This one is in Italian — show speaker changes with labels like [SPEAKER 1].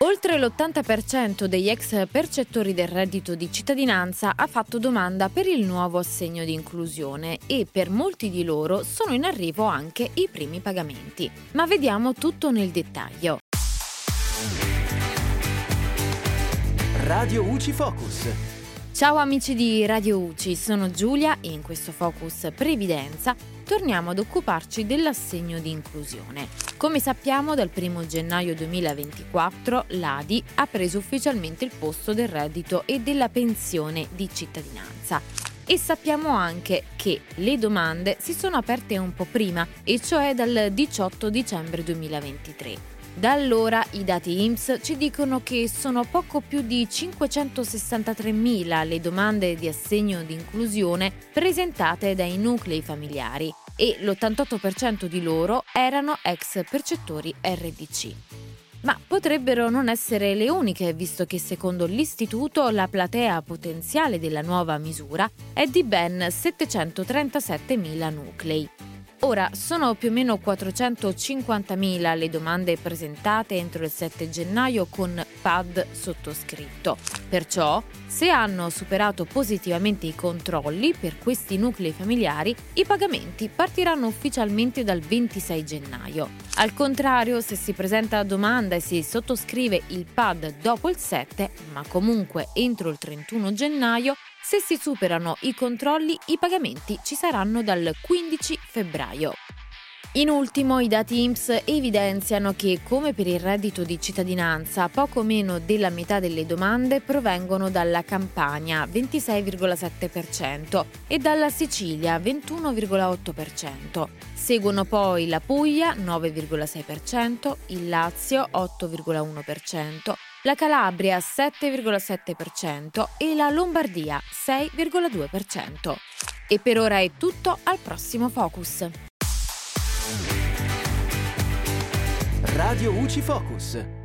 [SPEAKER 1] Oltre l'80% degli ex percettori del reddito di cittadinanza ha fatto domanda per il nuovo assegno di inclusione e per molti di loro sono in arrivo anche i primi pagamenti. Ma vediamo tutto nel dettaglio.
[SPEAKER 2] Radio UCI Focus.
[SPEAKER 1] Ciao amici di Radio UCI, sono Giulia e in questo Focus Previdenza torniamo ad occuparci dell'assegno di inclusione. Come sappiamo, dal 1 gennaio 2024 l'ADI ha preso ufficialmente il posto del reddito e della pensione di cittadinanza. E sappiamo anche che le domande si sono aperte un po' prima, e cioè dal 18 dicembre 2023. Da allora i dati IMSS ci dicono che sono poco più di 563.000 le domande di assegno di inclusione presentate dai nuclei familiari e l'88% di loro erano ex percettori RDC. Ma potrebbero non essere le uniche, visto che secondo l'istituto la platea potenziale della nuova misura è di ben 737.000 nuclei. Ora, sono più o meno 450.000 le domande presentate entro il 7 gennaio con PAD sottoscritto. Perciò, se hanno superato positivamente i controlli per questi nuclei familiari, i pagamenti partiranno ufficialmente dal 26 gennaio. Al contrario, se si presenta domanda e si sottoscrive il PAD dopo il 7, ma comunque entro il 31 gennaio, se si superano i controlli, i pagamenti ci saranno dal 15 febbraio. In ultimo, i dati IMSS evidenziano che, come per il reddito di cittadinanza, poco meno della metà delle domande provengono dalla Campania, 26,7%, e dalla Sicilia, 21,8%. Seguono poi la Puglia, 9,6%, il Lazio, 8,1%, la Calabria 7,7% e la Lombardia 6,2%. E per ora è tutto, al prossimo Focus.
[SPEAKER 2] Radio UCI Focus.